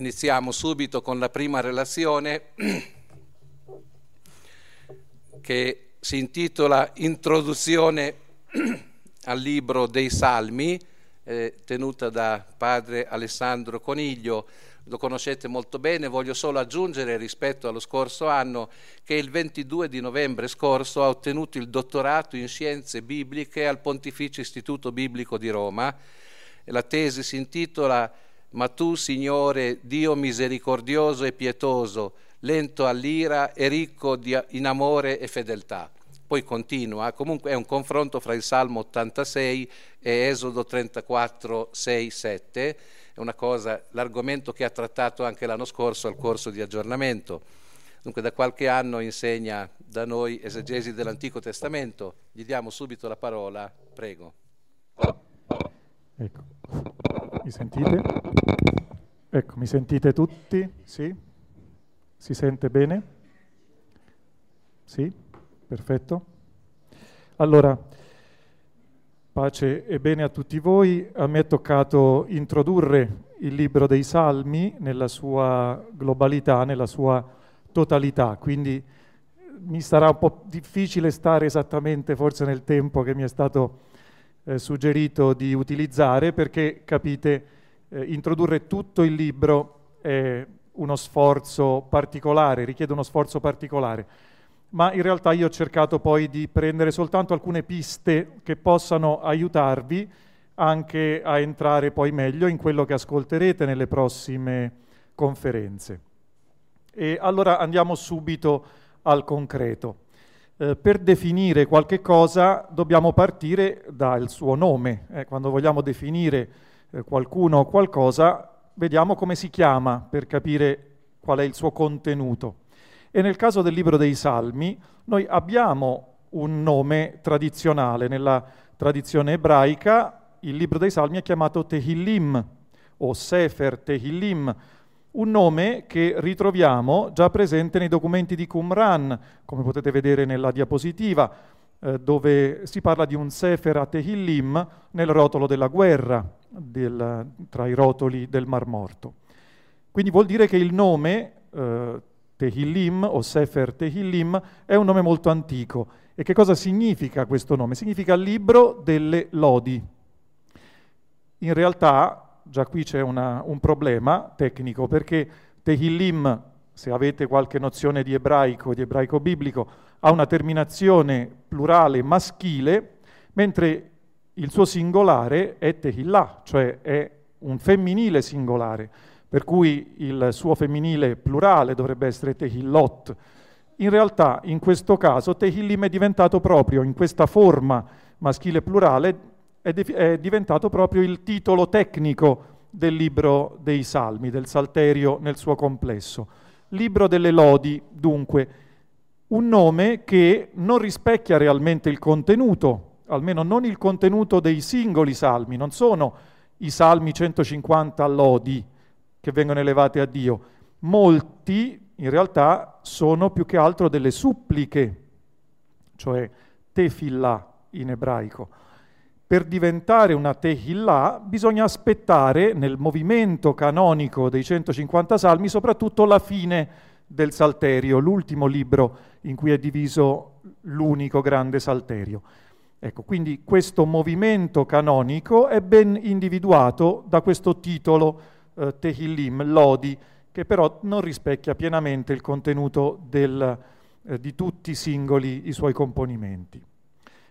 Iniziamo subito con la prima relazione che si intitola Introduzione al libro dei Salmi, eh, tenuta da padre Alessandro Coniglio. Lo conoscete molto bene, voglio solo aggiungere rispetto allo scorso anno che il 22 di novembre scorso ha ottenuto il dottorato in scienze bibliche al Pontificio Istituto Biblico di Roma. La tesi si intitola Ma tu, Signore, Dio misericordioso e pietoso, lento all'ira e ricco di, in amore e fedeltà. Poi continua, comunque è un confronto fra il Salmo 86 e Esodo 34, 6, 7, è una cosa, l'argomento che ha trattato anche l'anno scorso al corso di aggiornamento. Dunque da qualche anno insegna da noi esegesi dell'Antico Testamento. Gli diamo subito la parola, prego. Ecco, mi sentite? Ecco, mi sentite tutti? Sì? Si sente bene? Sì? Perfetto. Allora, pace e bene a tutti voi. A me è toccato introdurre il libro dei Salmi nella sua globalità, nella sua totalità, quindi mi sarà un po' difficile stare esattamente forse nel tempo che mi è stato eh, suggerito di utilizzare perché capite eh, introdurre tutto il libro è uno sforzo particolare, richiede uno sforzo particolare, ma in realtà io ho cercato poi di prendere soltanto alcune piste che possano aiutarvi anche a entrare poi meglio in quello che ascolterete nelle prossime conferenze. E allora andiamo subito al concreto. Eh, per definire qualche cosa dobbiamo partire dal suo nome. Eh, quando vogliamo definire eh, qualcuno o qualcosa, vediamo come si chiama per capire qual è il suo contenuto. E nel caso del libro dei Salmi, noi abbiamo un nome tradizionale. Nella tradizione ebraica il libro dei Salmi è chiamato Tehillim o Sefer Tehillim, un nome che ritroviamo già presente nei documenti di Qumran, come potete vedere nella diapositiva, eh, dove si parla di un Sefer a Tehillim nel rotolo della guerra, del, tra i rotoli del Mar Morto. Quindi vuol dire che il nome eh, Tehillim o Sefer Tehillim è un nome molto antico. E che cosa significa questo nome? Significa libro delle lodi. In realtà, già qui c'è una, un problema tecnico, perché Tehillim, se avete qualche nozione di ebraico, di ebraico biblico, ha una terminazione plurale maschile, mentre il suo singolare è Tehillah, cioè è un femminile singolare, per cui il suo femminile plurale dovrebbe essere Tehillot. In realtà, in questo caso, Tehillim è diventato proprio, in questa forma maschile plurale, è, de- è diventato proprio il titolo tecnico del libro dei Salmi, del Salterio nel suo complesso. Libro delle lodi, dunque, un nome che non rispecchia realmente il contenuto almeno non il contenuto dei singoli salmi, non sono i salmi 150 lodi che vengono elevati a Dio. Molti in realtà sono più che altro delle suppliche, cioè tefillah in ebraico. Per diventare una tehillah bisogna aspettare nel movimento canonico dei 150 salmi soprattutto la fine del Salterio, l'ultimo libro in cui è diviso l'unico grande Salterio. Ecco, quindi questo movimento canonico è ben individuato da questo titolo eh, Tehillim, Lodi, che però non rispecchia pienamente il contenuto del, eh, di tutti i singoli i suoi componimenti.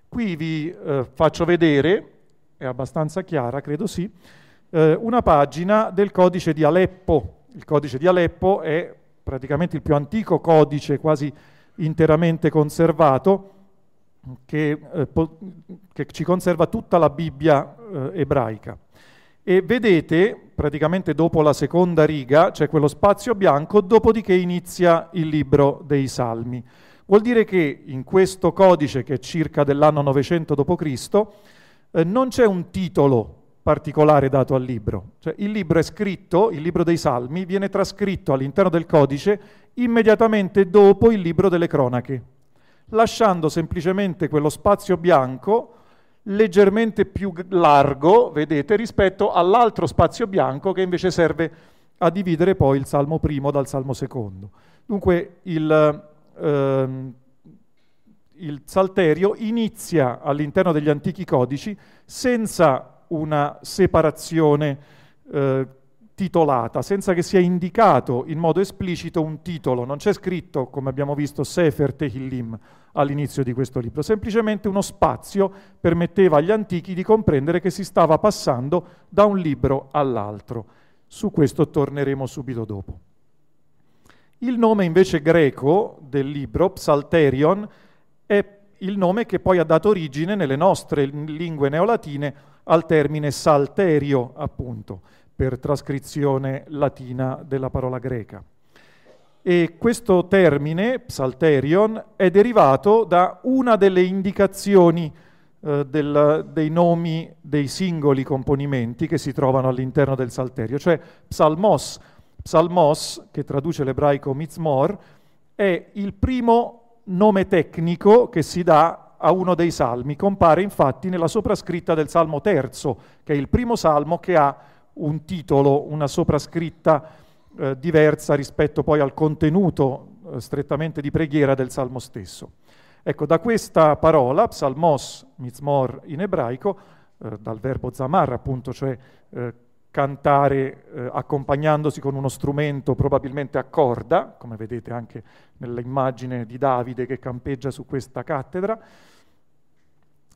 Qui vi eh, faccio vedere, è abbastanza chiara, credo sì, eh, una pagina del codice di Aleppo. Il codice di Aleppo è praticamente il più antico codice quasi interamente conservato che, eh, po- che ci conserva tutta la Bibbia eh, ebraica. E vedete, praticamente dopo la seconda riga, c'è quello spazio bianco, dopodiché inizia il libro dei Salmi. Vuol dire che in questo codice, che è circa dell'anno 900 d.C., eh, non c'è un titolo particolare dato al libro. Cioè, il libro è scritto, il libro dei Salmi, viene trascritto all'interno del codice immediatamente dopo il libro delle cronache lasciando semplicemente quello spazio bianco leggermente più largo, vedete, rispetto all'altro spazio bianco che invece serve a dividere poi il Salmo primo dal Salmo secondo. Dunque il, ehm, il Salterio inizia all'interno degli antichi codici senza una separazione eh, titolata, senza che sia indicato in modo esplicito un titolo. Non c'è scritto, come abbiamo visto, Sefer Tehillim all'inizio di questo libro, semplicemente uno spazio permetteva agli antichi di comprendere che si stava passando da un libro all'altro. Su questo torneremo subito dopo. Il nome invece greco del libro, Psalterion, è il nome che poi ha dato origine nelle nostre lingue neolatine al termine salterio, appunto per trascrizione latina della parola greca. E questo termine, psalterion, è derivato da una delle indicazioni eh, del, dei nomi dei singoli componimenti che si trovano all'interno del salterio, cioè psalmos. Psalmos, che traduce l'ebraico mizmor, è il primo nome tecnico che si dà a uno dei salmi. Compare infatti nella soprascritta del salmo terzo, che è il primo salmo che ha un titolo, una soprascritta eh, diversa rispetto poi al contenuto eh, strettamente di preghiera del salmo stesso. Ecco, da questa parola, psalmos, mizmor in ebraico, eh, dal verbo zamar, appunto, cioè eh, cantare eh, accompagnandosi con uno strumento probabilmente a corda, come vedete anche nell'immagine di Davide che campeggia su questa cattedra,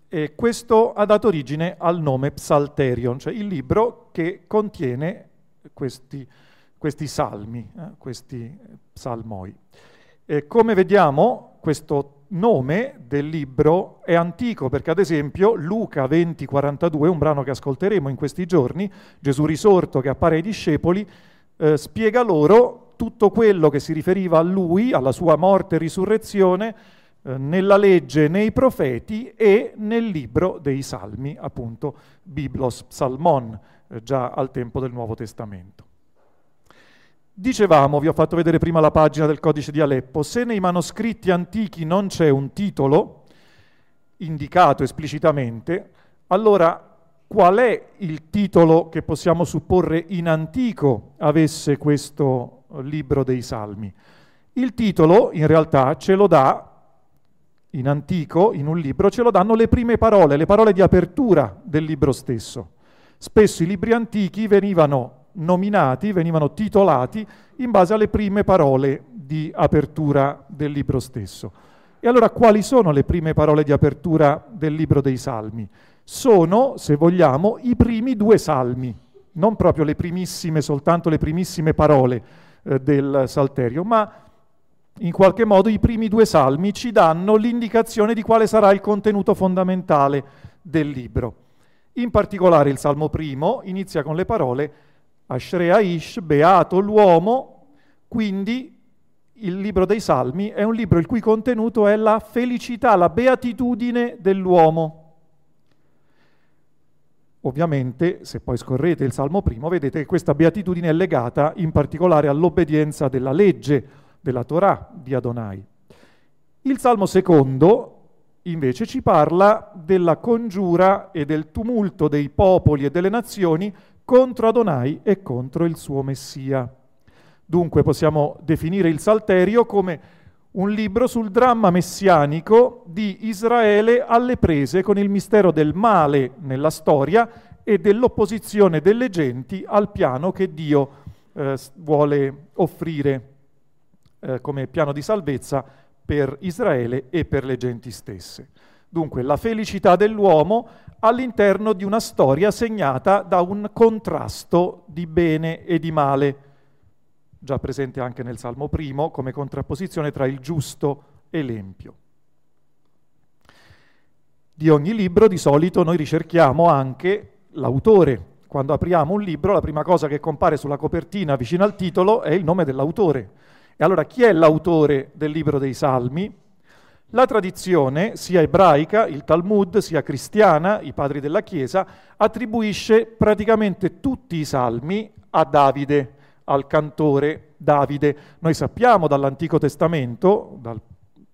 e questo ha dato origine al nome Psalterion, cioè il libro che contiene questi, questi salmi, eh, questi psalmoi. E come vediamo, questo nome del libro è antico perché ad esempio Luca 20:42, un brano che ascolteremo in questi giorni, Gesù risorto che appare ai discepoli, eh, spiega loro tutto quello che si riferiva a lui, alla sua morte e risurrezione, eh, nella legge, nei profeti e nel libro dei Salmi, appunto Biblos Psalmon, eh, già al tempo del Nuovo Testamento. Dicevamo, vi ho fatto vedere prima la pagina del codice di Aleppo, se nei manoscritti antichi non c'è un titolo indicato esplicitamente, allora qual è il titolo che possiamo supporre in antico avesse questo libro dei Salmi? Il titolo in realtà ce lo dà in antico, in un libro, ce lo danno le prime parole, le parole di apertura del libro stesso. Spesso i libri antichi venivano nominati, venivano titolati in base alle prime parole di apertura del libro stesso. E allora quali sono le prime parole di apertura del libro dei Salmi? Sono, se vogliamo, i primi due salmi, non proprio le primissime, soltanto le primissime parole eh, del Salterio, ma in qualche modo i primi due salmi ci danno l'indicazione di quale sarà il contenuto fondamentale del libro. In particolare il salmo primo inizia con le parole Ashrea Ish, beato l'uomo, quindi il libro dei salmi è un libro il cui contenuto è la felicità, la beatitudine dell'uomo. ovviamente, se poi scorrete il Salmo primo, vedete che questa beatitudine è legata in particolare all'obbedienza della legge, della Torah di Adonai. Il Salmo secondo invece ci parla della congiura e del tumulto dei popoli e delle nazioni contro Adonai e contro il suo Messia. Dunque possiamo definire il Salterio come un libro sul dramma messianico di Israele alle prese con il mistero del male nella storia e dell'opposizione delle genti al piano che Dio eh, vuole offrire eh, come piano di salvezza per Israele e per le genti stesse. Dunque la felicità dell'uomo all'interno di una storia segnata da un contrasto di bene e di male già presente anche nel Salmo primo, come contrapposizione tra il giusto e l'empio. Di ogni libro di solito noi ricerchiamo anche l'autore. Quando apriamo un libro, la prima cosa che compare sulla copertina vicino al titolo è il nome dell'autore. E allora chi è l'autore del libro dei Salmi? La tradizione, sia ebraica, il Talmud, sia cristiana, i padri della Chiesa, attribuisce praticamente tutti i salmi a Davide al cantore Davide. Noi sappiamo dall'Antico Testamento, dal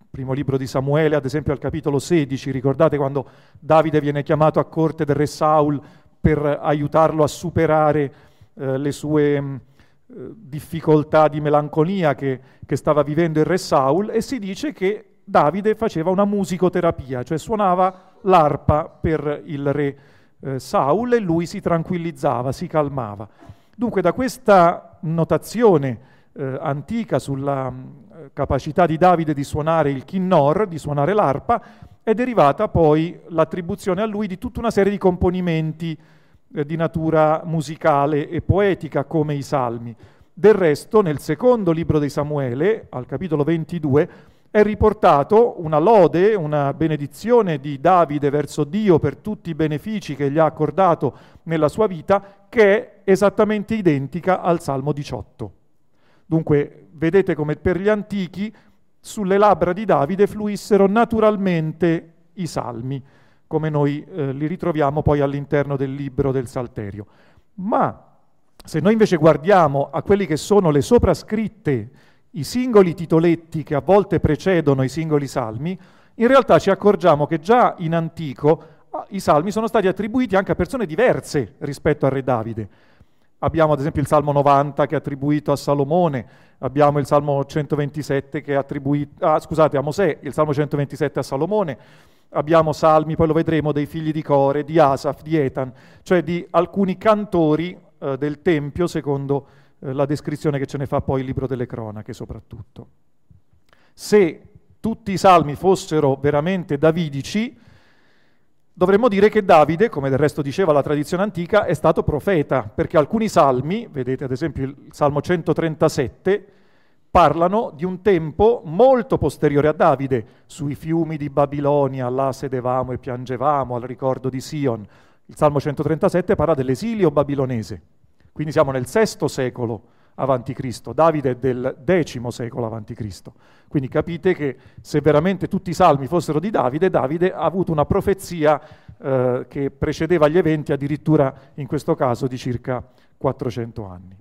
primo libro di Samuele, ad esempio al capitolo 16, ricordate quando Davide viene chiamato a corte del re Saul per aiutarlo a superare eh, le sue mh, eh, difficoltà di melanconia che, che stava vivendo il re Saul e si dice che Davide faceva una musicoterapia, cioè suonava l'arpa per il re eh, Saul e lui si tranquillizzava, si calmava. Dunque da questa notazione eh, antica sulla eh, capacità di Davide di suonare il kinnor, di suonare l'arpa, è derivata poi l'attribuzione a lui di tutta una serie di componimenti eh, di natura musicale e poetica come i salmi. Del resto, nel secondo libro di Samuele, al capitolo 22, è riportato una lode, una benedizione di Davide verso Dio per tutti i benefici che gli ha accordato nella sua vita, che è esattamente identica al Salmo 18. Dunque, vedete come per gli antichi sulle labbra di Davide fluissero naturalmente i salmi, come noi eh, li ritroviamo poi all'interno del libro del Salterio. Ma se noi invece guardiamo a quelli che sono le soprascritte i singoli titoletti che a volte precedono i singoli salmi, in realtà ci accorgiamo che già in antico ah, i salmi sono stati attribuiti anche a persone diverse rispetto al re Davide. Abbiamo ad esempio il Salmo 90 che è attribuito a Salomone, abbiamo il Salmo 127 che è attribuito, ah, scusate, a Mosè, il Salmo 127 a Salomone, abbiamo salmi, poi lo vedremo, dei figli di Core, di Asaf, di Etan, cioè di alcuni cantori eh, del Tempio secondo eh, la descrizione che ce ne fa poi il libro delle cronache soprattutto. Se tutti i salmi fossero veramente davidici, dovremmo dire che Davide, come del resto diceva la tradizione antica, è stato profeta, perché alcuni salmi, vedete ad esempio il Salmo 137, parlano di un tempo molto posteriore a Davide, sui fiumi di Babilonia, là sedevamo e piangevamo al ricordo di Sion. Il Salmo 137 parla dell'esilio babilonese. Quindi siamo nel VI secolo Cristo, Davide è del X secolo Cristo. Quindi capite che se veramente tutti i salmi fossero di Davide, Davide ha avuto una profezia eh, che precedeva gli eventi addirittura in questo caso di circa 400 anni.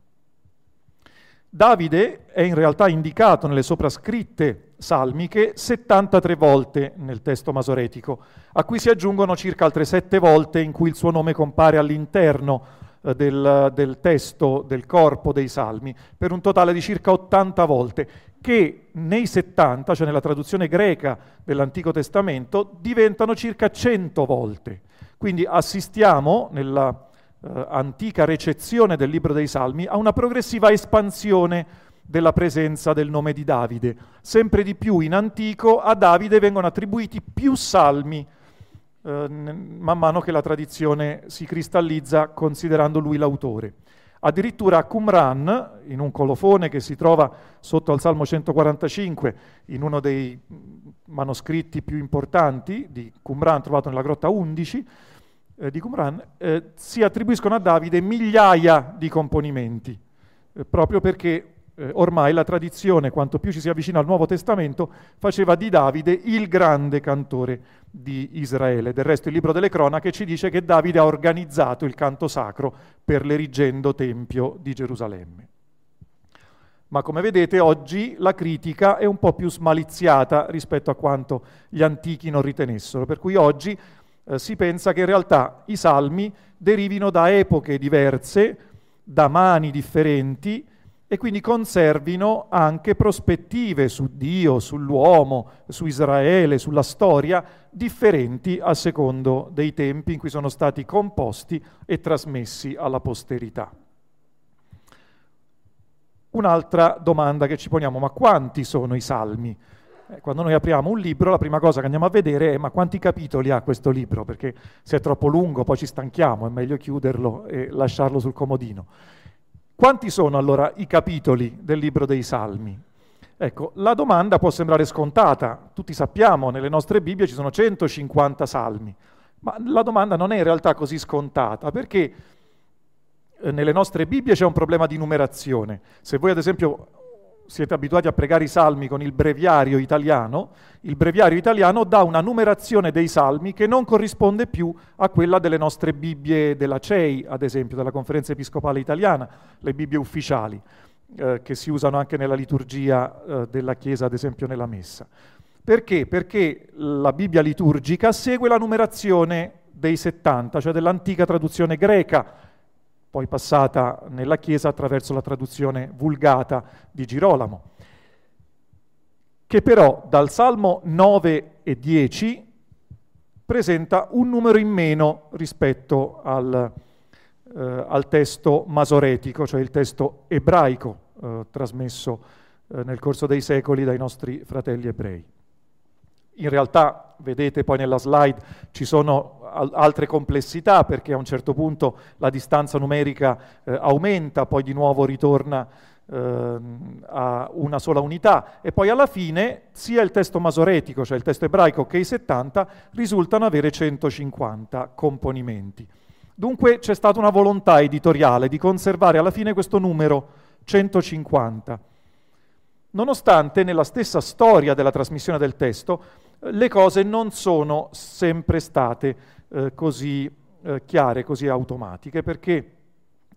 Davide è in realtà indicato nelle soprascritte salmiche 73 volte nel testo masoretico, a cui si aggiungono circa altre 7 volte in cui il suo nome compare all'interno del, del, testo del corpo dei salmi, per un totale di circa 80 volte, che nei 70, cioè nella traduzione greca dell'Antico Testamento, diventano circa 100 volte. Quindi assistiamo nella eh, antica recezione del libro dei salmi a una progressiva espansione della presenza del nome di Davide. Sempre di più in antico a Davide vengono attribuiti più salmi eh, man mano che la tradizione si cristallizza considerando lui l'autore. Addirittura a Qumran, in un colofone che si trova sotto al Salmo 145, in uno dei manoscritti più importanti di Qumran, trovato nella grotta 11 eh, di Qumran, eh, si attribuiscono a Davide migliaia di componimenti, eh, proprio perché eh, ormai la tradizione, quanto più ci si avvicina al Nuovo Testamento, faceva di Davide il grande cantore di Israele. Del resto il libro delle cronache ci dice che Davide ha organizzato il canto sacro per l'erigendo Tempio di Gerusalemme. Ma come vedete oggi la critica è un po' più smaliziata rispetto a quanto gli antichi non ritenessero, per cui oggi eh, si pensa che in realtà i salmi derivino da epoche diverse, da mani differenti, e quindi conservino anche prospettive su Dio, sull'uomo, su Israele, sulla storia, differenti a secondo dei tempi in cui sono stati composti e trasmessi alla posterità. Un'altra domanda che ci poniamo, ma quanti sono i salmi? Eh, quando noi apriamo un libro, la prima cosa che andiamo a vedere è ma quanti capitoli ha questo libro? Perché se è troppo lungo poi ci stanchiamo, è meglio chiuderlo e lasciarlo sul comodino. Quanti sono allora i capitoli del libro dei Salmi? Ecco, la domanda può sembrare scontata, tutti sappiamo, nelle nostre Bibbie ci sono 150 salmi, ma la domanda non è in realtà così scontata, perché eh, nelle nostre Bibbie c'è un problema di numerazione. Se voi ad esempio siete abituati a pregare i salmi con il breviario italiano, il breviario italiano dà una numerazione dei salmi che non corrisponde più a quella delle nostre Bibbie della CEI, ad esempio, della Conferenza Episcopale Italiana, le Bibbie ufficiali, eh, che si usano anche nella liturgia eh, della Chiesa, ad esempio nella Messa. Perché? Perché la Bibbia liturgica segue la numerazione dei 70, cioè dell'antica traduzione greca, poi passata nella Chiesa attraverso la traduzione vulgata di Girolamo, che però dal Salmo 9 e 10 presenta un numero in meno rispetto al, eh, al testo masoretico, cioè il testo ebraico eh, trasmesso eh, nel corso dei secoli dai nostri fratelli ebrei. In realtà, vedete poi nella slide, ci sono al- altre complessità perché a un certo punto la distanza numerica eh, aumenta, poi di nuovo ritorna eh, a una sola unità e poi alla fine sia il testo masoretico, cioè il testo ebraico, che i 70 risultano avere 150 componimenti. Dunque c'è stata una volontà editoriale di conservare alla fine questo numero 150 nonostante nella stessa storia della trasmissione del testo le cose non sono sempre state eh, così eh, chiare, così automatiche, perché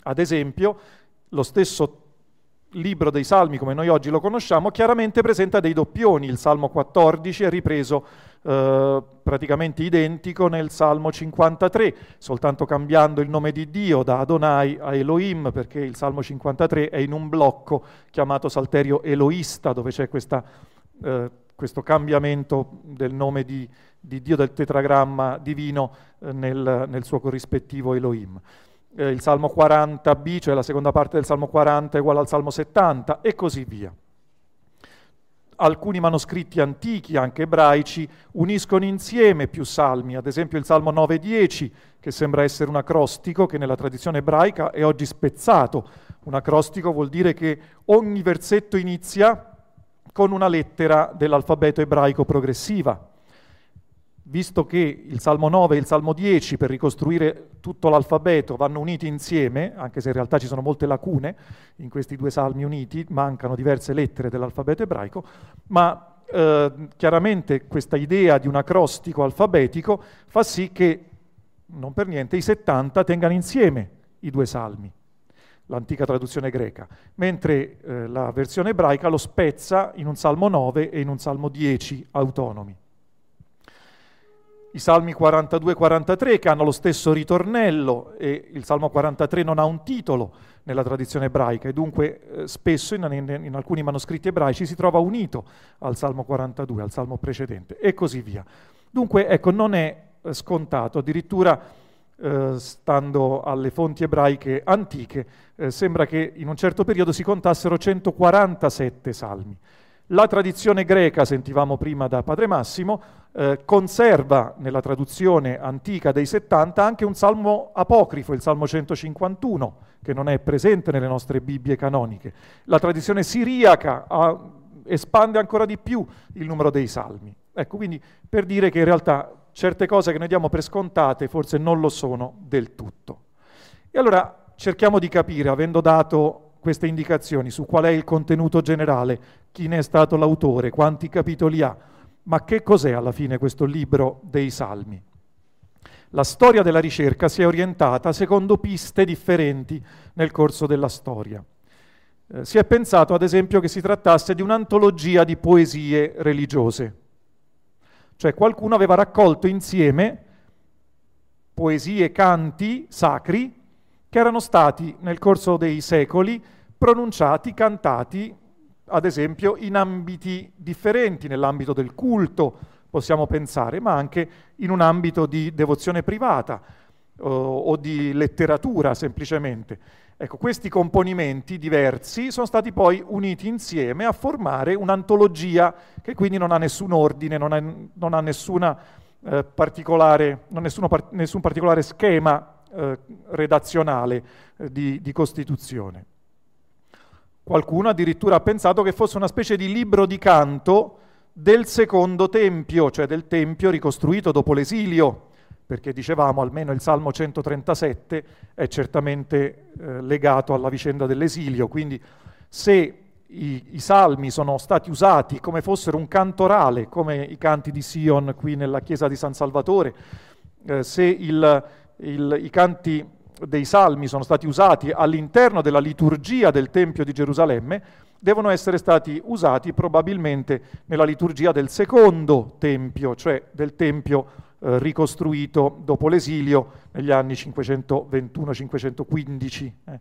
ad esempio lo stesso libro dei Salmi, come noi oggi lo conosciamo, chiaramente presenta dei doppioni. Il Salmo 14 è ripreso eh, praticamente identico nel Salmo 53, soltanto cambiando il nome di Dio da Adonai a Elohim, perché il Salmo 53 è in un blocco chiamato Salterio Eloista, dove c'è questa eh, questo cambiamento del nome di, di Dio del tetragramma divino eh, nel, nel, suo corrispettivo Elohim. Eh, il Salmo 40b, cioè la seconda parte del Salmo 40, è uguale al Salmo 70 e così via. Alcuni manoscritti antichi, anche ebraici, uniscono insieme più salmi, ad esempio il Salmo 9-10, che sembra essere un acrostico che nella tradizione ebraica è oggi spezzato. Un acrostico vuol dire che ogni versetto inizia con una lettera dell'alfabeto ebraico progressiva. Visto che il Salmo 9 e il Salmo 10 per ricostruire tutto l'alfabeto vanno uniti insieme, anche se in realtà ci sono molte lacune in questi due salmi uniti, mancano diverse lettere dell'alfabeto ebraico, ma eh, chiaramente questa idea di un acrostico alfabetico fa sì che, non per niente, i 70 tengano insieme i due salmi l'antica traduzione greca, mentre eh, la versione ebraica lo spezza in un Salmo 9 e in un Salmo 10 autonomi. I Salmi 42 e 43 che hanno lo stesso ritornello e il Salmo 43 non ha un titolo nella tradizione ebraica e dunque eh, spesso in, in, in alcuni manoscritti ebraici si trova unito al Salmo 42, al Salmo precedente e così via. Dunque ecco, non è eh, scontato, addirittura eh, stando alle fonti ebraiche antiche, eh, sembra che in un certo periodo si contassero 147 salmi. La tradizione greca, sentivamo prima da Padre Massimo, eh, conserva nella traduzione antica dei 70 anche un salmo apocrifo, il Salmo 151, che non è presente nelle nostre Bibbie canoniche. La tradizione siriaca ha, espande ancora di più il numero dei salmi. Ecco, quindi per dire che in realtà certe cose che noi diamo per scontate forse non lo sono del tutto. E allora cerchiamo di capire, avendo dato queste indicazioni su qual è il contenuto generale, chi ne è stato l'autore, quanti capitoli ha, ma che cos'è alla fine questo libro dei Salmi? La storia della ricerca si è orientata secondo piste differenti nel corso della storia. Eh, si è pensato ad esempio che si trattasse di un'antologia di poesie religiose, cioè qualcuno aveva raccolto insieme poesie, canti sacri che erano stati nel corso dei secoli pronunciati, cantati, ad esempio, in ambiti differenti, nell'ambito del culto, possiamo pensare, ma anche in un ambito di devozione privata o, o di letteratura semplicemente. Ecco, questi componimenti diversi sono stati poi uniti insieme a formare un'antologia che quindi non ha nessun ordine, non ha, non ha nessuna eh, particolare, non nessuno, nessun particolare schema eh, redazionale eh, di, di costituzione. Qualcuno addirittura ha pensato che fosse una specie di libro di canto del secondo tempio, cioè del tempio ricostruito dopo l'esilio, perché dicevamo almeno il Salmo 137 è certamente eh, legato alla vicenda dell'esilio, quindi se i, i, salmi sono stati usati come fossero un cantorale, come i canti di Sion qui nella chiesa di San Salvatore, eh, se il, il, i canti dei salmi sono stati usati all'interno della liturgia del Tempio di Gerusalemme, devono essere stati usati probabilmente nella liturgia del secondo Tempio, cioè del Tempio eh, ricostruito dopo l'esilio negli anni 521-515 eh,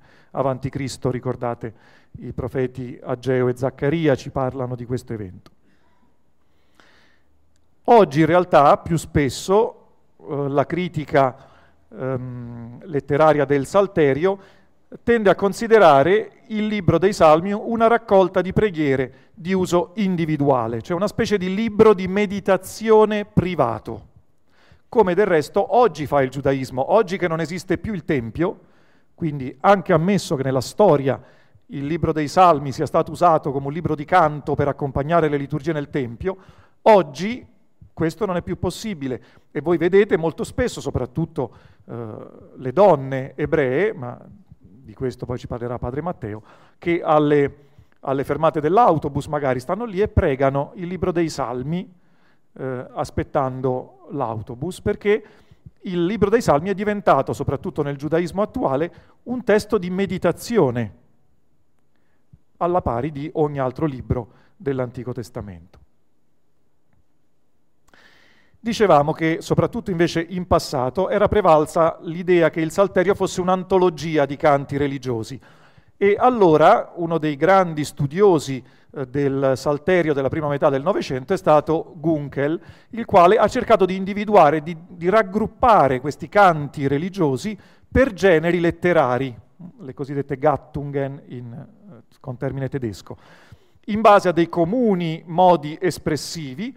Cristo, ricordate i profeti Ageo e Zaccaria ci parlano di questo evento. Oggi in realtà più spesso eh, la critica ehm, letteraria del Salterio tende a considerare il libro dei Salmi una raccolta di preghiere di uso individuale, cioè una specie di libro di meditazione privato. Come del resto oggi fa il giudaismo, oggi che non esiste più il Tempio, quindi anche ammesso che nella storia il libro dei Salmi sia stato usato come un libro di canto per accompagnare le liturgie nel Tempio, oggi questo non è più possibile. E voi vedete molto spesso, soprattutto le donne ebree, ma di questo poi ci parlerà Padre Matteo, che alle, alle fermate dell'autobus magari stanno lì e pregano il libro dei Salmi eh, aspettando l'autobus, perché il libro dei Salmi è diventato, soprattutto nel giudaismo attuale, un testo di meditazione, alla pari di ogni altro libro dell'Antico Testamento. Dicevamo che soprattutto invece in passato era prevalsa l'idea che il Salterio fosse un'antologia di canti religiosi. E allora uno dei grandi studiosi eh, del Salterio della prima metà del Novecento è stato Gunkel, il quale ha cercato di individuare, di, di raggruppare questi canti religiosi per generi letterari, le cosiddette Gattungen in, eh, con termine tedesco, in base a dei comuni modi espressivi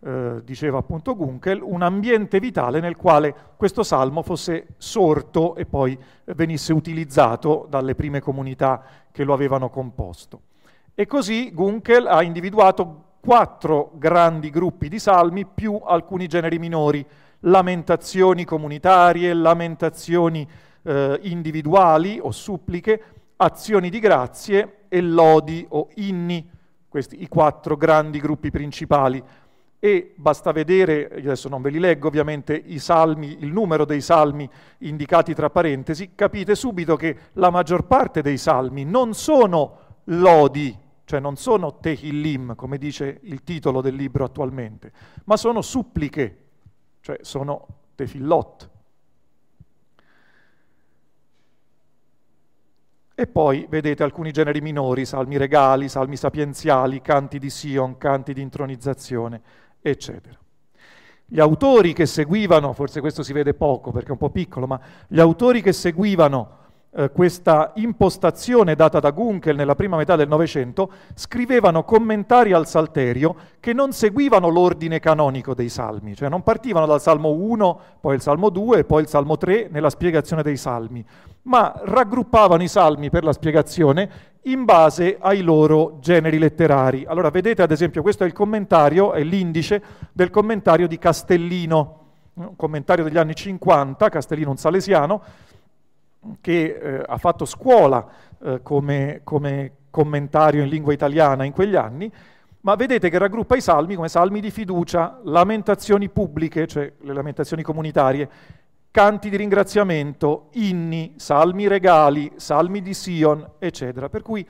eh, diceva appunto Gunkel, un ambiente vitale nel quale questo salmo fosse sorto e poi venisse utilizzato dalle prime comunità che lo avevano composto. E così Gunkel ha individuato quattro grandi gruppi di salmi più alcuni generi minori, lamentazioni comunitarie, lamentazioni eh, individuali o suppliche, azioni di grazie e lodi o inni questi i quattro grandi gruppi principali e basta vedere, adesso non ve li leggo ovviamente, i salmi, il numero dei salmi indicati tra parentesi, capite subito che la maggior parte dei salmi non sono lodi, cioè non sono tehillim, come dice il titolo del libro attualmente, ma sono suppliche, cioè sono tefillot. E poi vedete alcuni generi minori, salmi regali, salmi sapienziali, canti di Sion, canti di intronizzazione eccetera. Gli autori che seguivano, forse questo si vede poco perché è un po' piccolo, ma gli autori che seguivano eh, questa impostazione data da Gunkel nella prima metà del Novecento scrivevano commentari al Salterio che non seguivano l'ordine canonico dei salmi, cioè non partivano dal Salmo 1, poi il Salmo 2 e poi il Salmo 3 nella spiegazione dei salmi, ma raggruppavano i salmi per la spiegazione in base ai loro generi letterari. Allora vedete ad esempio questo è il commentario, è l'indice del commentario di Castellino, un commentario degli anni 50, Castellino un salesiano, che eh, ha fatto scuola eh, come, come commentario in lingua italiana in quegli anni, ma vedete che raggruppa i salmi come salmi di fiducia, lamentazioni pubbliche, cioè le lamentazioni comunitarie, canti di ringraziamento, inni, salmi regali, salmi di Sion, eccetera. Per cui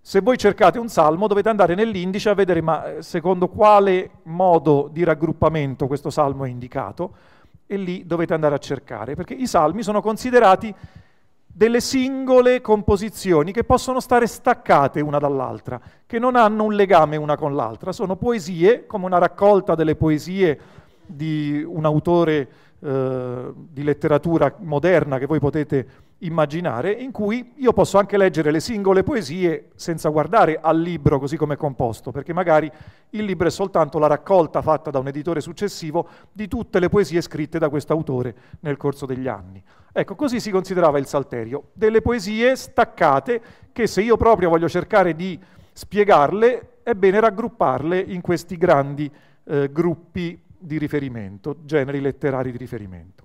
se voi cercate un salmo dovete andare nell'indice a vedere ma eh, secondo quale modo di raggruppamento questo salmo è indicato e lì dovete andare a cercare, perché i salmi sono considerati delle singole composizioni che possono stare staccate una dall'altra, che non hanno un legame una con l'altra, sono poesie come una raccolta delle poesie di un autore eh, di letteratura moderna che voi potete immaginare, in cui io posso anche leggere le singole poesie senza guardare al libro così come è composto, perché magari il libro è soltanto la raccolta fatta da un editore successivo di tutte le poesie scritte da questo autore nel corso degli anni. Ecco, così si considerava il Salterio, delle poesie staccate che se io proprio voglio cercare di spiegarle, è bene raggrupparle in questi grandi eh, gruppi di riferimento, generi letterari di riferimento.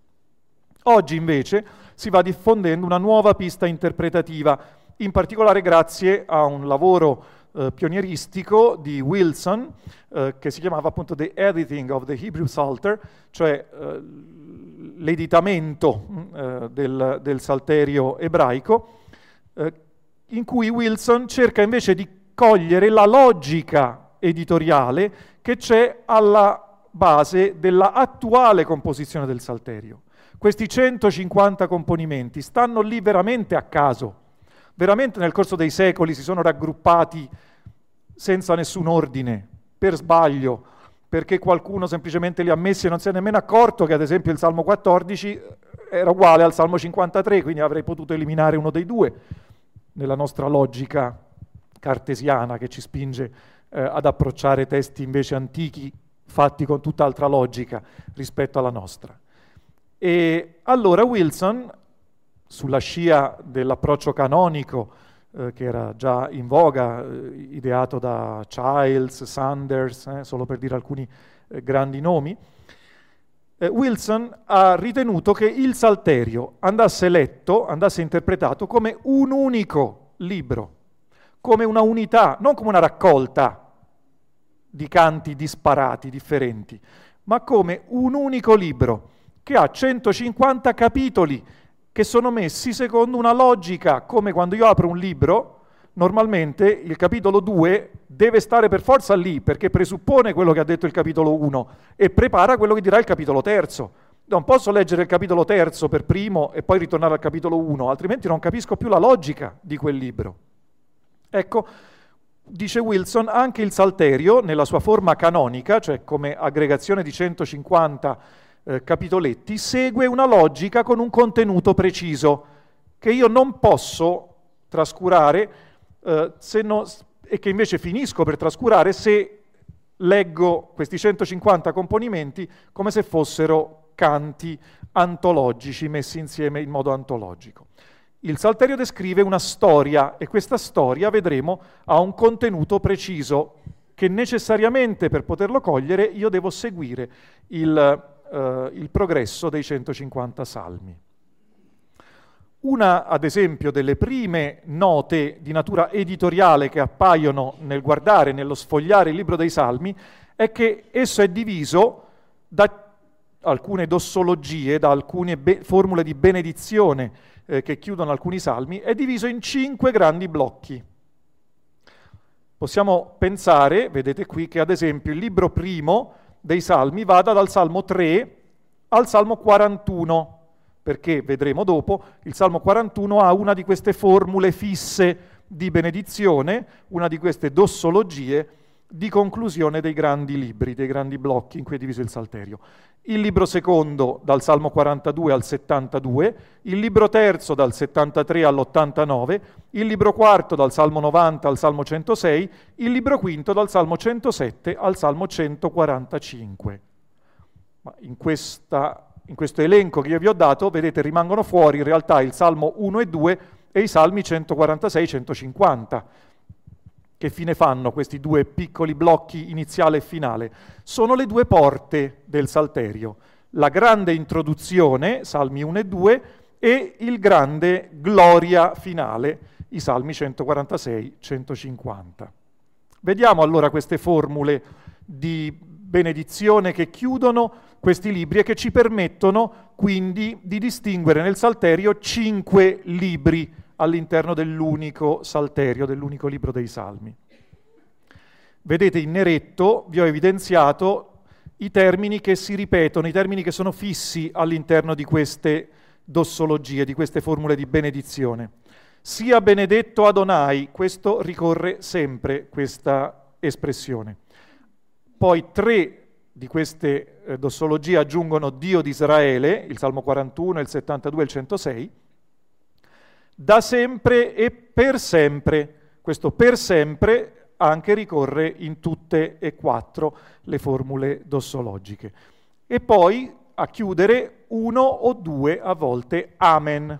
Oggi invece si va diffondendo una nuova pista interpretativa, in particolare grazie a un lavoro eh, pionieristico di Wilson eh, che si chiamava appunto The Editing of the Hebrew Psalter, cioè eh, l'editamento eh, del, del, salterio ebraico, eh, in cui Wilson cerca invece di cogliere la logica editoriale che c'è alla base della attuale composizione del salterio. Questi 150 componimenti stanno lì veramente a caso, veramente nel corso dei secoli si sono raggruppati senza nessun ordine, per sbaglio, perché qualcuno semplicemente li ha messi e non si è nemmeno accorto che ad esempio il Salmo 14 era uguale al Salmo 53, quindi avrei potuto eliminare uno dei due nella nostra logica cartesiana che ci spinge eh, ad approcciare testi invece antichi fatti con tutt'altra logica rispetto alla nostra. E allora Wilson, sulla scia dell'approccio canonico eh, che era già in voga, eh, ideato da Childs, Sanders, eh, solo per dire alcuni eh, grandi nomi, eh, Wilson ha ritenuto che il Salterio andasse letto, andasse interpretato come un unico libro, come una unità, non come una raccolta di canti disparati, differenti, ma come un unico libro che ha 150 capitoli che sono messi secondo una logica, come quando io apro un libro, normalmente il capitolo 2 deve stare per forza lì, perché presuppone quello che ha detto il capitolo 1 e prepara quello che dirà il capitolo terzo. Non posso leggere il capitolo terzo per primo e poi ritornare al capitolo 1, altrimenti non capisco più la logica di quel libro. Ecco, dice Wilson, anche il Salterio, nella sua forma canonica, cioè come aggregazione di 150 eh, capitoletti, segue una logica con un contenuto preciso, che io non posso trascurare eh, no, e che invece finisco per trascurare se leggo questi 150 componimenti come se fossero canti antologici messi insieme in modo antologico. Il Salterio descrive una storia e questa storia, vedremo, ha un contenuto preciso che necessariamente per poterlo cogliere io devo seguire il, uh, il progresso dei 150 salmi. Una, ad esempio, delle prime note di natura editoriale che appaiono nel guardare, nello sfogliare il libro dei Salmi, è che esso è diviso da alcune dossologie, da alcune be- formule di benedizione eh, che chiudono alcuni salmi, è diviso in cinque grandi blocchi. Possiamo pensare, vedete qui, che ad esempio il libro primo dei salmi vada dal salmo 3 al salmo 41 perché vedremo dopo, il Salmo 41 ha una di queste formule fisse di benedizione, una di queste dossologie di conclusione dei grandi libri, dei grandi blocchi in cui è diviso il Salterio. Il libro secondo dal Salmo 42 al 72, il libro terzo dal 73 all'89, il libro quarto dal Salmo 90 al Salmo 106, il libro quinto dal Salmo 107 al Salmo 145. Ma in questa in questo elenco che io vi ho dato, vedete, rimangono fuori in realtà il Salmo 1 e 2 e i Salmi 146 e 150. Che fine fanno questi due piccoli blocchi iniziale e finale? Sono le due porte del Salterio. La grande introduzione, Salmi 1 e 2, e il grande gloria finale, i Salmi 146-150. Vediamo allora queste formule di benedizione che chiudono questi libri e che ci permettono quindi di distinguere nel Salterio cinque libri all'interno dell'unico Salterio, dell'unico libro dei Salmi. Vedete in neretto vi ho evidenziato i termini che si ripetono, i termini che sono fissi all'interno di queste dossologie, di queste formule di benedizione. Sia benedetto Adonai, questo ricorre sempre, questa espressione. Poi tre di queste eh, dossologie aggiungono Dio di Israele, il Salmo 41, il 72 e il 106, da sempre e per sempre. Questo per sempre anche ricorre in tutte e quattro le formule dossologiche. E poi a chiudere uno o due a volte Amen,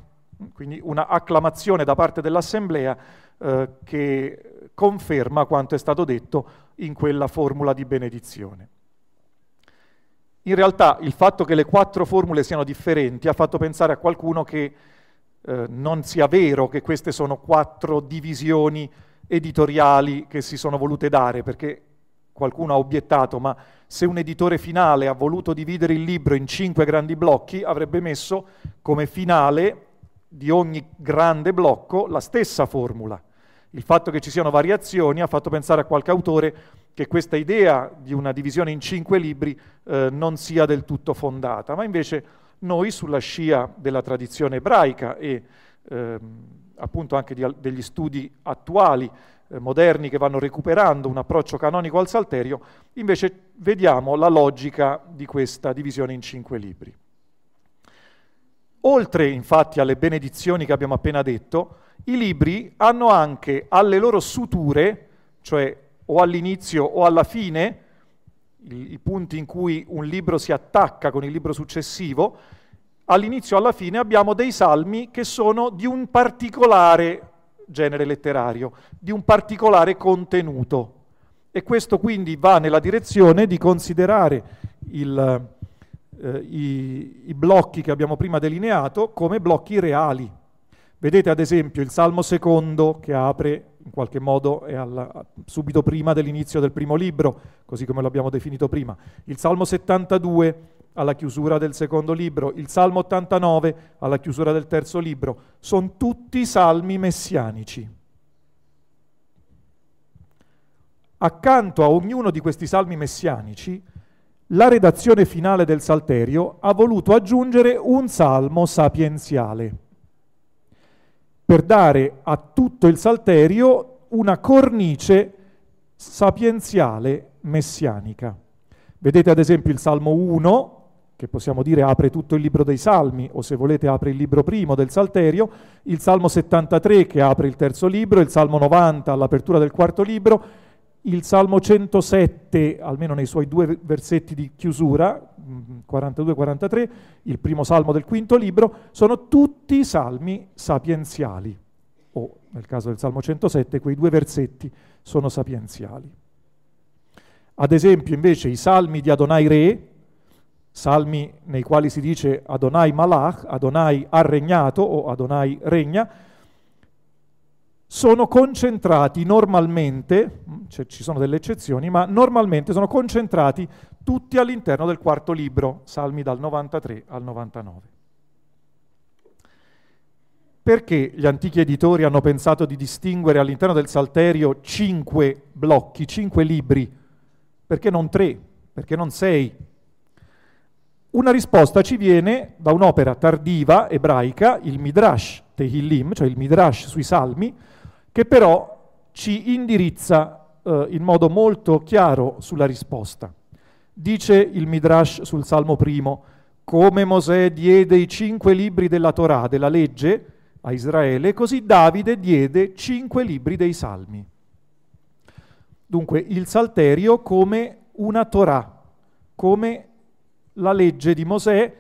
quindi una acclamazione da parte dell'Assemblea eh, che conferma quanto è stato detto in quella formula di benedizione. In realtà il fatto che le quattro formule siano differenti ha fatto pensare a qualcuno che eh, non sia vero che queste sono quattro divisioni editoriali che si sono volute dare, perché qualcuno ha obiettato, ma se un editore finale ha voluto dividere il libro in cinque grandi blocchi, avrebbe messo come finale di ogni grande blocco la stessa formula. Il fatto che ci siano variazioni ha fatto pensare a qualche autore che questa idea di una divisione in cinque libri eh, non sia del tutto fondata, ma invece noi sulla scia della tradizione ebraica e eh, appunto anche di, degli studi attuali, eh, moderni, che vanno recuperando un approccio canonico al Salterio, invece vediamo la logica di questa divisione in cinque libri. Oltre infatti alle benedizioni che abbiamo appena detto, i libri hanno anche alle loro suture, cioè o all'inizio o alla fine, i, punti in cui un libro si attacca con il libro successivo, all'inizio o alla fine abbiamo dei salmi che sono di un particolare genere letterario, di un particolare contenuto. E questo quindi va nella direzione di considerare il, eh, i, i blocchi che abbiamo prima delineato come blocchi reali. Vedete ad esempio il Salmo secondo che apre in qualche modo è alla, subito prima dell'inizio del primo libro, così come lo abbiamo definito prima. Il Salmo 72 alla chiusura del secondo libro, il Salmo 89 alla chiusura del terzo libro, sono tutti salmi messianici. Accanto a ognuno di questi salmi messianici la redazione finale del Salterio ha voluto aggiungere un salmo sapienziale per dare a tutto il Salterio una cornice sapienziale messianica. Vedete ad esempio il Salmo 1, che possiamo dire apre tutto il libro dei Salmi, o se volete apre il libro primo del Salterio, il Salmo 73 che apre il terzo libro, il Salmo 90 all'apertura del quarto libro, il Salmo 107, almeno nei suoi due versetti di chiusura, 42-43, mm, il primo salmo del quinto libro, sono tutti salmi sapienziali, o nel caso del Salmo 107 quei due versetti sono sapienziali. Ad esempio invece i salmi di Adonai Re, salmi nei quali si dice Adonai Malach, Adonai ha regnato o Adonai regna, sono concentrati normalmente, cioè ci sono delle eccezioni, ma normalmente sono concentrati tutti all'interno del quarto libro, salmi dal 93 al 99. Perché gli antichi editori hanno pensato di distinguere all'interno del Salterio cinque blocchi, cinque libri? Perché non tre? Perché non sei? Una risposta ci viene da un'opera tardiva ebraica, il Midrash Tehillim, cioè il Midrash sui Salmi, che però ci indirizza eh, in modo molto chiaro sulla risposta. Dice il Midrash sul Salmo primo, come Mosè diede i cinque libri della Torah, della legge, a Israele, così Davide diede cinque libri dei Salmi. Dunque il Salterio come una Torah, come la legge di Mosè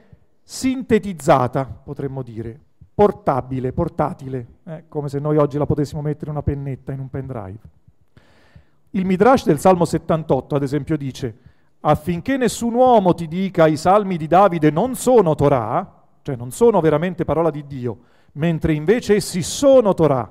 sintetizzata, potremmo dire, portabile, portatile, eh, come se noi oggi la potessimo mettere una pennetta, in un pendrive. Il Midrash del Salmo 78, ad esempio, dice affinché nessun uomo ti dica i salmi di Davide non sono Torah, cioè non sono veramente parola di Dio, mentre invece essi sono Torah,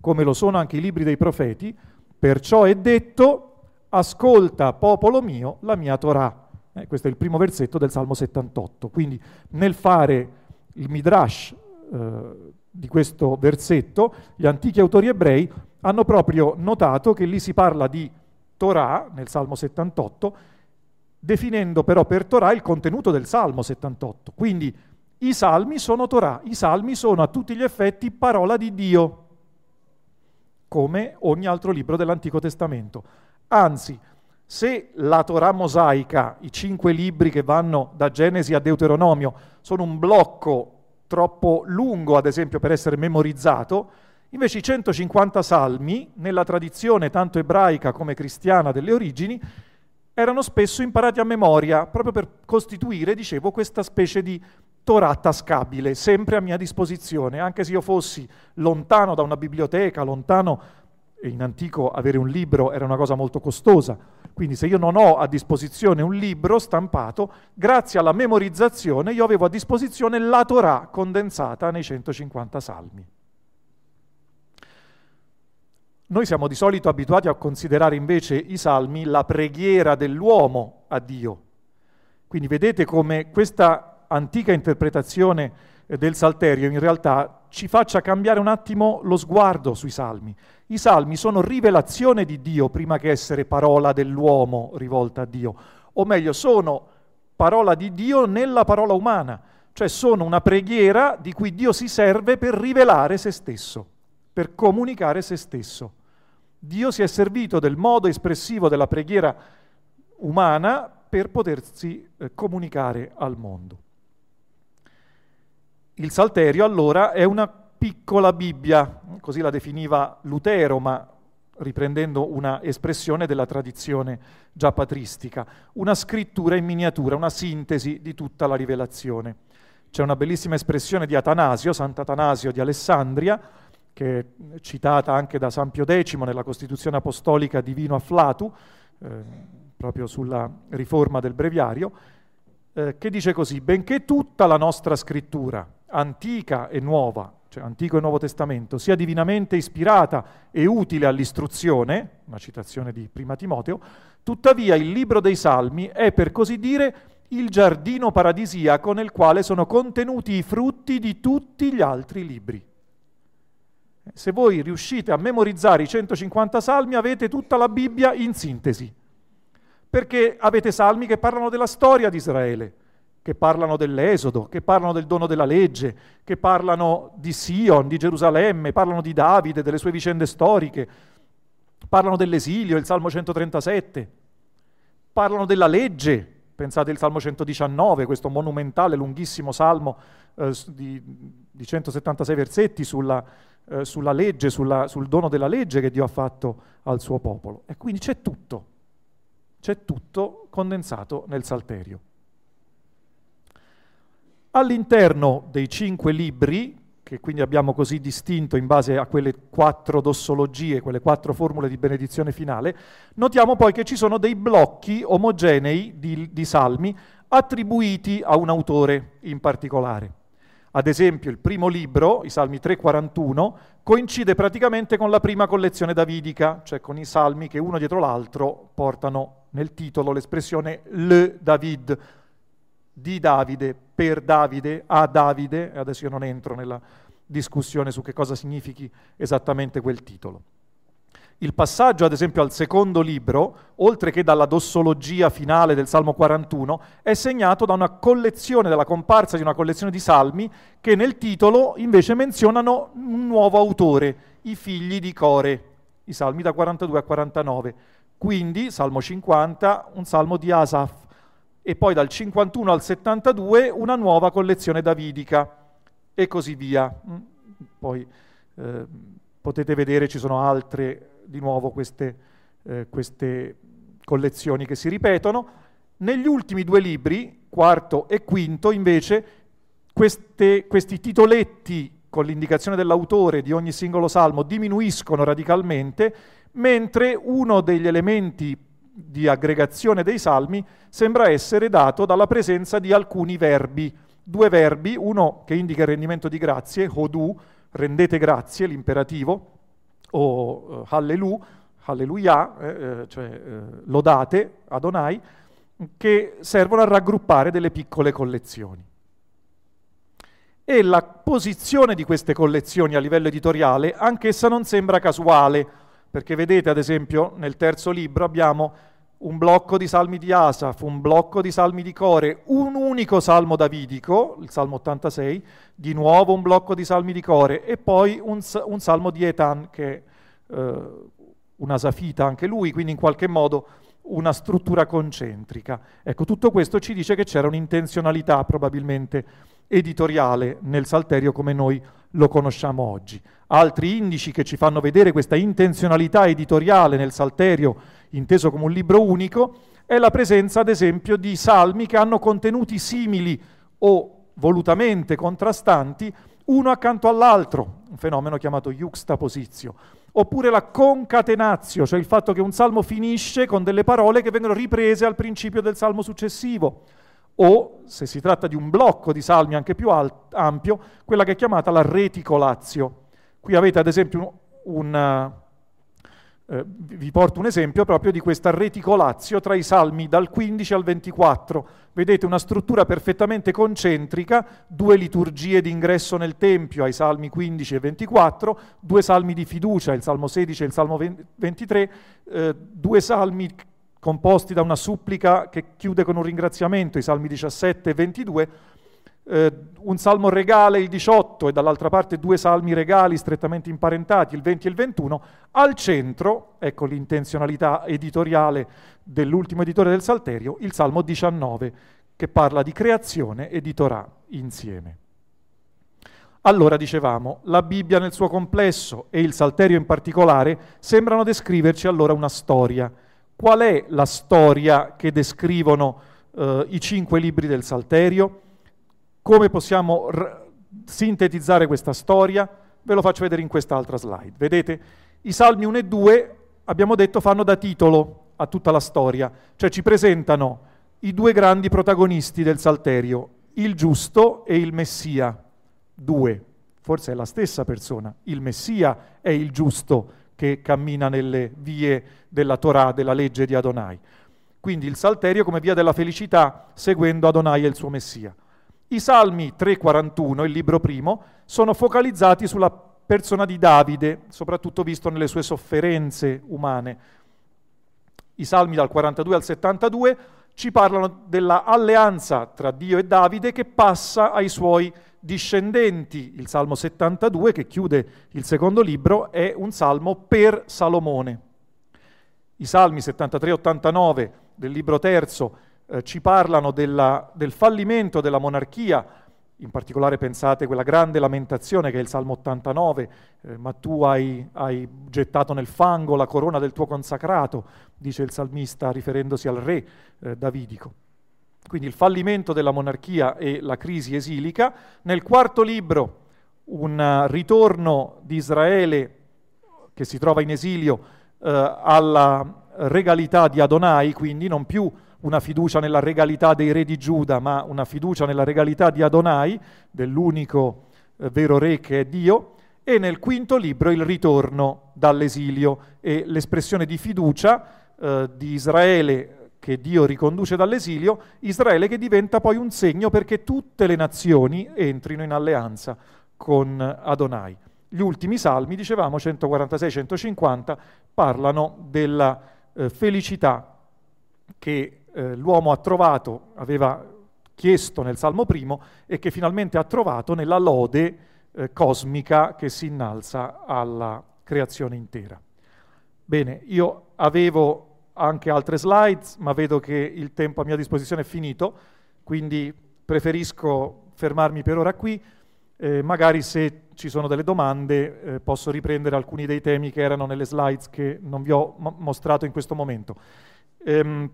come lo sono anche i libri dei profeti, perciò è detto, ascolta popolo mio la mia Torah. Eh, questo è il primo versetto del Salmo 78. Quindi nel fare il Midrash eh, di questo versetto, gli antichi autori ebrei hanno proprio notato che lì si parla di Torah, nel Salmo 78, definendo però per Torah il contenuto del Salmo 78. Quindi i salmi sono Torah, i salmi sono a tutti gli effetti parola di Dio, come ogni altro libro dell'Antico Testamento. Anzi, se la Torah mosaica, i cinque libri che vanno da Genesi a Deuteronomio, sono un blocco troppo lungo, ad esempio, per essere memorizzato, invece i 150 salmi, nella tradizione tanto ebraica come cristiana delle origini, erano spesso imparati a memoria, proprio per costituire, dicevo, questa specie di Torah tascabile, sempre a mia disposizione, anche se io fossi lontano da una biblioteca, lontano, in antico avere un libro era una cosa molto costosa, quindi se io non ho a disposizione un libro stampato, grazie alla memorizzazione io avevo a disposizione la Torah condensata nei 150 salmi. Noi siamo di solito abituati a considerare invece i salmi la preghiera dell'uomo a Dio. Quindi vedete come questa antica interpretazione del Salterio in realtà ci faccia cambiare un attimo lo sguardo sui salmi. I salmi sono rivelazione di Dio prima che essere parola dell'uomo rivolta a Dio, o meglio, sono parola di Dio nella parola umana, cioè sono una preghiera di cui Dio si serve per rivelare se stesso, per comunicare se stesso. Dio si è servito del modo espressivo della preghiera umana per potersi eh, comunicare al mondo. Il Salterio allora è una piccola Bibbia, così la definiva Lutero, ma riprendendo una espressione della tradizione già patristica, una scrittura in miniatura, una sintesi di tutta la rivelazione. C'è una bellissima espressione di Atanasio, Sant'Atanasio di Alessandria, che è citata anche da San Pio X nella Costituzione Apostolica Divino Afflatu, eh, proprio sulla riforma del breviario, eh, che dice così, benché tutta la nostra scrittura, antica e nuova, cioè Antico e Nuovo Testamento, sia divinamente ispirata e utile all'istruzione, una citazione di Prima Timoteo, tuttavia il libro dei Salmi è per così dire il giardino paradisiaco nel quale sono contenuti i frutti di tutti gli altri libri. Se voi riuscite a memorizzare i 150 salmi avete tutta la Bibbia in sintesi, perché avete salmi che parlano della storia di Israele, che parlano dell'Esodo, che parlano del dono della legge, che parlano di Sion, di Gerusalemme, parlano di Davide, delle sue vicende storiche, parlano dell'esilio, il Salmo 137, parlano della legge, pensate al Salmo 119, questo monumentale, lunghissimo salmo eh, di, di, 176 versetti sulla, eh, sulla legge, sulla, sul dono della legge che Dio ha fatto al suo popolo. E quindi c'è tutto, c'è tutto condensato nel Salterio. All'interno dei cinque libri, che quindi abbiamo così distinto in base a quelle quattro dossologie, quelle quattro formule di benedizione finale, notiamo poi che ci sono dei blocchi omogenei di, di salmi attribuiti a un autore in particolare. Ad esempio, il primo libro, i Salmi 341, coincide praticamente con la prima collezione davidica, cioè con i salmi che uno dietro l'altro portano nel titolo l'espressione Le David, di Davide, per Davide, a Davide, adesso io non entro nella discussione su che cosa significhi esattamente quel titolo. Il passaggio, ad esempio, al secondo libro, oltre che dalla dossologia finale del Salmo 41, è segnato da una collezione, dalla comparsa di una collezione di salmi che nel titolo invece menzionano un nuovo autore, i figli di Core, i salmi da 42 a 49. Quindi, Salmo 50, un salmo di Asaf, e poi dal 51 al 72 una nuova collezione davidica, e così via. Mm, poi eh, potete vedere ci sono altre di nuovo queste, eh, queste collezioni che si ripetono. Negli ultimi due libri, quarto e quinto, invece, queste, questi titoletti con l'indicazione dell'autore di ogni singolo salmo diminuiscono radicalmente, mentre uno degli elementi di aggregazione dei salmi sembra essere dato dalla presenza di alcuni verbi, due verbi, uno che indica il rendimento di grazie, hodu, rendete grazie, l'imperativo, o uh, hallelu, halleluia, eh, eh, cioè eh, lodate Adonai, che servono a raggruppare delle piccole collezioni. E la posizione di queste collezioni a livello editoriale, anch'essa non sembra casuale, perché vedete ad esempio nel terzo libro abbiamo un blocco di salmi di Asaf, un blocco di salmi di Core, un unico salmo davidico, il salmo 86, di nuovo un blocco di salmi di Core e poi un, un salmo di Etan che è eh, una safita anche lui, quindi in qualche modo una struttura concentrica. Ecco, tutto questo ci dice che c'era un'intenzionalità probabilmente editoriale nel Salterio come noi lo conosciamo oggi. Altri indici che ci fanno vedere questa intenzionalità editoriale nel Salterio, inteso come un libro unico, è la presenza, ad esempio, di salmi che hanno contenuti simili o volutamente contrastanti uno accanto all'altro, un fenomeno chiamato juxtaposizio, oppure la concatenazio, cioè il fatto che un salmo finisce con delle parole che vengono riprese al principio del salmo successivo, o, se si tratta di un blocco di salmi anche più alt- ampio, quella che è chiamata la reticolazio. Qui avete ad esempio un, un eh, vi porto un esempio proprio di questa reticolazio tra i salmi dal 15 al 24. Vedete una struttura perfettamente concentrica, due liturgie di ingresso nel Tempio ai salmi 15 e 24, due salmi di fiducia, il salmo 16 e il salmo 23, eh, due salmi composti da una supplica che chiude con un ringraziamento, i salmi 17 e 22, eh, un salmo regale il 18 e dall'altra parte due salmi regali strettamente imparentati, il 20 e il 21, al centro, ecco l'intenzionalità editoriale dell'ultimo editore del Salterio, il salmo 19 che parla di creazione e di Torah insieme. Allora dicevamo, la Bibbia nel suo complesso e il Salterio in particolare sembrano descriverci allora una storia. Qual è la storia che descrivono eh, i cinque libri del Salterio? Come possiamo r- sintetizzare questa storia? Ve lo faccio vedere in quest'altra slide. Vedete, i Salmi 1 e 2, abbiamo detto, fanno da titolo a tutta la storia, cioè ci presentano i due grandi protagonisti del Salterio, il giusto e il Messia. Due, forse è la stessa persona. Il Messia è il giusto che cammina nelle vie della Torah, della legge di Adonai. Quindi il Salterio come via della felicità, seguendo Adonai e il suo Messia. I Salmi 3:41, il libro primo, sono focalizzati sulla persona di Davide, soprattutto visto nelle sue sofferenze umane. I Salmi dal 42 al 72 ci parlano dell'alleanza tra Dio e Davide che passa ai suoi discendenti. Il Salmo 72, che chiude il secondo libro, è un salmo per Salomone. I Salmi 73 e 89 del libro terzo eh, ci parlano della, del fallimento della monarchia, in particolare pensate quella grande lamentazione che è il Salmo 89, eh, ma tu hai, hai, gettato nel fango la corona del tuo consacrato, dice il salmista riferendosi al re eh, davidico. Quindi il fallimento della monarchia e la crisi esilica. Nel quarto libro un ritorno di Israele che si trova in esilio eh, alla regalità di Adonai, quindi non più una fiducia nella regalità dei re di Giuda, ma una fiducia nella regalità di Adonai, dell'unico eh, vero re che è Dio, e nel quinto libro il ritorno dall'esilio e l'espressione di fiducia eh, di Israele che Dio riconduce dall'esilio, Israele che diventa poi un segno perché tutte le nazioni entrino in alleanza con Adonai. Gli ultimi salmi, dicevamo 146-150, parlano della eh, felicità che eh, l'uomo ha trovato, aveva chiesto nel Salmo primo e che finalmente ha trovato nella lode eh, cosmica che si innalza alla creazione intera. Bene, io avevo anche altre slides, ma vedo che il tempo a mia disposizione è finito, quindi preferisco fermarmi per ora qui. Eh, magari se ci sono delle domande eh, posso riprendere alcuni dei temi che erano nelle slides che non vi ho mo- mostrato in questo momento. Ehm,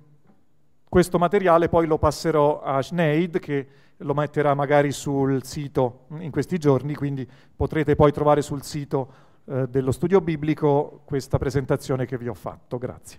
questo materiale poi lo passerò a Schneid che lo metterà magari sul sito in questi giorni, quindi potrete poi trovare sul sito eh, dello studio biblico questa presentazione che vi ho fatto. Grazie.